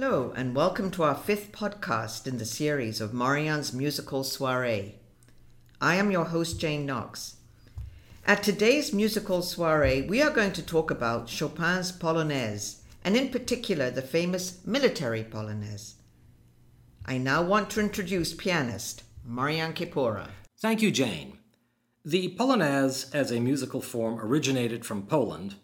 Hello, and welcome to our fifth podcast in the series of Marianne's musical soiree. I am your host, Jane Knox. At today's musical soiree, we are going to talk about Chopin's Polonaise, and in particular the famous military Polonaise. I now want to introduce pianist Marian Kipora. Thank you, Jane. The Polonaise as a musical form originated from Poland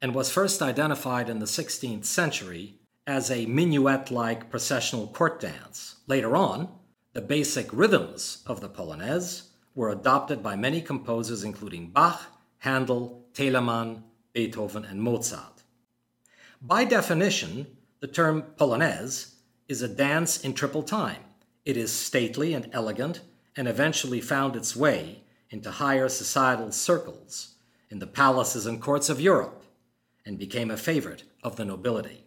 and was first identified in the 16th century as a minuet like processional court dance. Later on, the basic rhythms of the Polonaise were adopted by many composers, including Bach, Handel, Telemann, Beethoven, and Mozart. By definition, the term Polonaise is a dance in triple time. It is stately and elegant and eventually found its way into higher societal circles in the palaces and courts of Europe and became a favorite of the nobility.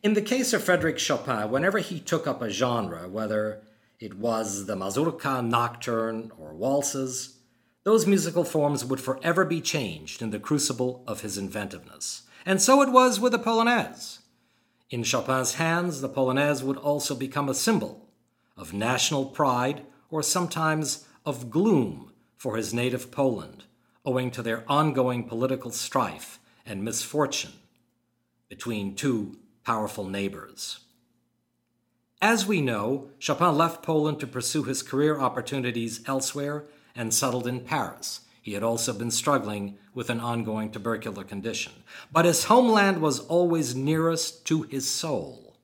In the case of Frederic Chopin, whenever he took up a genre, whether it was the mazurka, nocturne, or waltzes, those musical forms would forever be changed in the crucible of his inventiveness. And so it was with the Polonaise. In Chopin's hands, the Polonaise would also become a symbol of national pride or sometimes of gloom for his native Poland, owing to their ongoing political strife and misfortune between two powerful neighbors. As we know, Chopin left Poland to pursue his career opportunities elsewhere and settled in Paris. He had also been struggling with an ongoing tubercular condition. But his homeland was always nearest to his soul.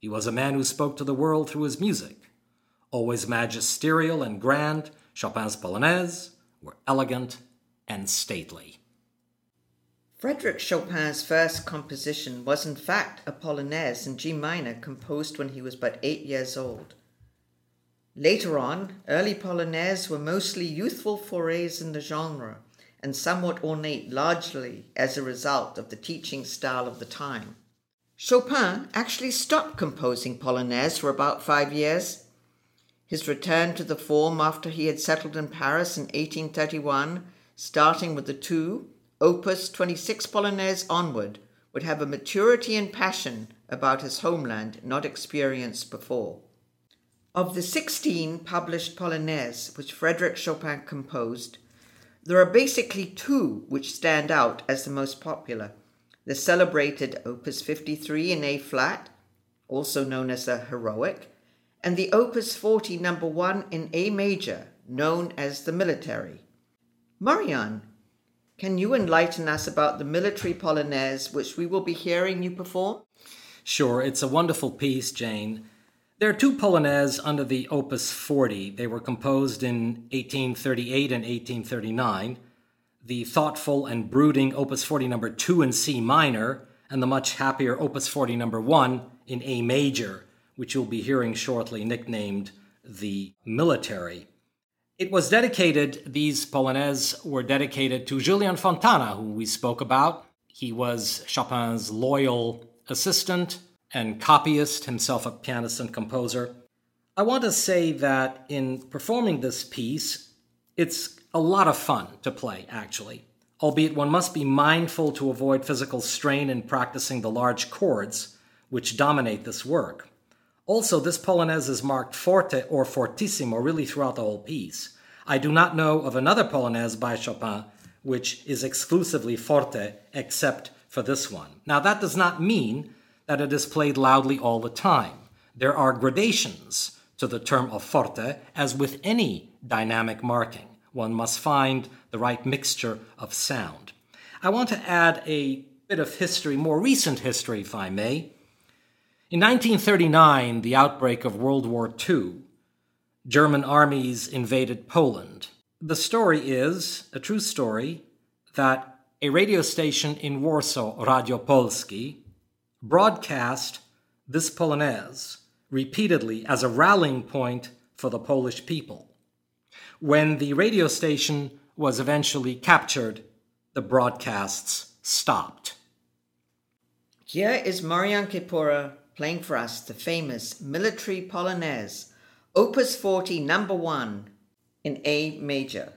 He was a man who spoke to the world through his music. Always magisterial and grand, Chopin's Polonaise were elegant and stately. Frederick Chopin's first composition was in fact a polonaise in G minor composed when he was but eight years old. Later on, early polonaises were mostly youthful forays in the genre and somewhat ornate largely as a result of the teaching style of the time. Chopin actually stopped composing polonaise for about five years. His return to the form after he had settled in Paris in 1831, starting with the two Opus 26 Polonaise onward, would have a maturity and passion about his homeland not experienced before. Of the 16 published Polonaise which Frederick Chopin composed, there are basically two which stand out as the most popular the celebrated Opus 53 in A flat, also known as the Heroic, and the Opus 40 number 1 in A major, known as the Military. Marianne, can you enlighten us about the military polonaise which we will be hearing you perform? Sure, it's a wonderful piece, Jane. There are two polonaises under the Opus 40. They were composed in 1838 and 1839. The thoughtful and brooding Opus 40 number 2 in C minor, and the much happier Opus 40 number 1 in A major, which you'll be hearing shortly, nicknamed the Military. It was dedicated, these polonaises were dedicated to Julian Fontana, who we spoke about. He was Chopin's loyal assistant and copyist, himself a pianist and composer. I want to say that in performing this piece, it's a lot of fun to play, actually, albeit one must be mindful to avoid physical strain in practicing the large chords which dominate this work. Also, this polonaise is marked forte or fortissimo really throughout the whole piece. I do not know of another polonaise by Chopin which is exclusively forte except for this one. Now, that does not mean that it is played loudly all the time. There are gradations to the term of forte, as with any dynamic marking. One must find the right mixture of sound. I want to add a bit of history, more recent history, if I may. In 1939, the outbreak of World War II, German armies invaded Poland. The story is a true story that a radio station in Warsaw, Radio Polski, broadcast this Polonaise repeatedly as a rallying point for the Polish people. When the radio station was eventually captured, the broadcasts stopped. Here is Marian Kepora playing for us the famous military polonaise, Opus 40, number 1, in A major.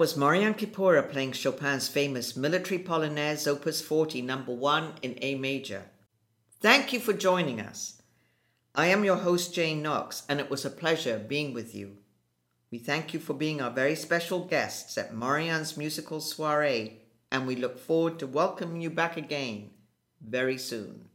Was Marian Kipura playing Chopin's famous Military Polonaise Opus 40, number 1 in A major. Thank you for joining us. I am your host, Jane Knox, and it was a pleasure being with you. We thank you for being our very special guests at Marianne's musical soiree, and we look forward to welcoming you back again very soon.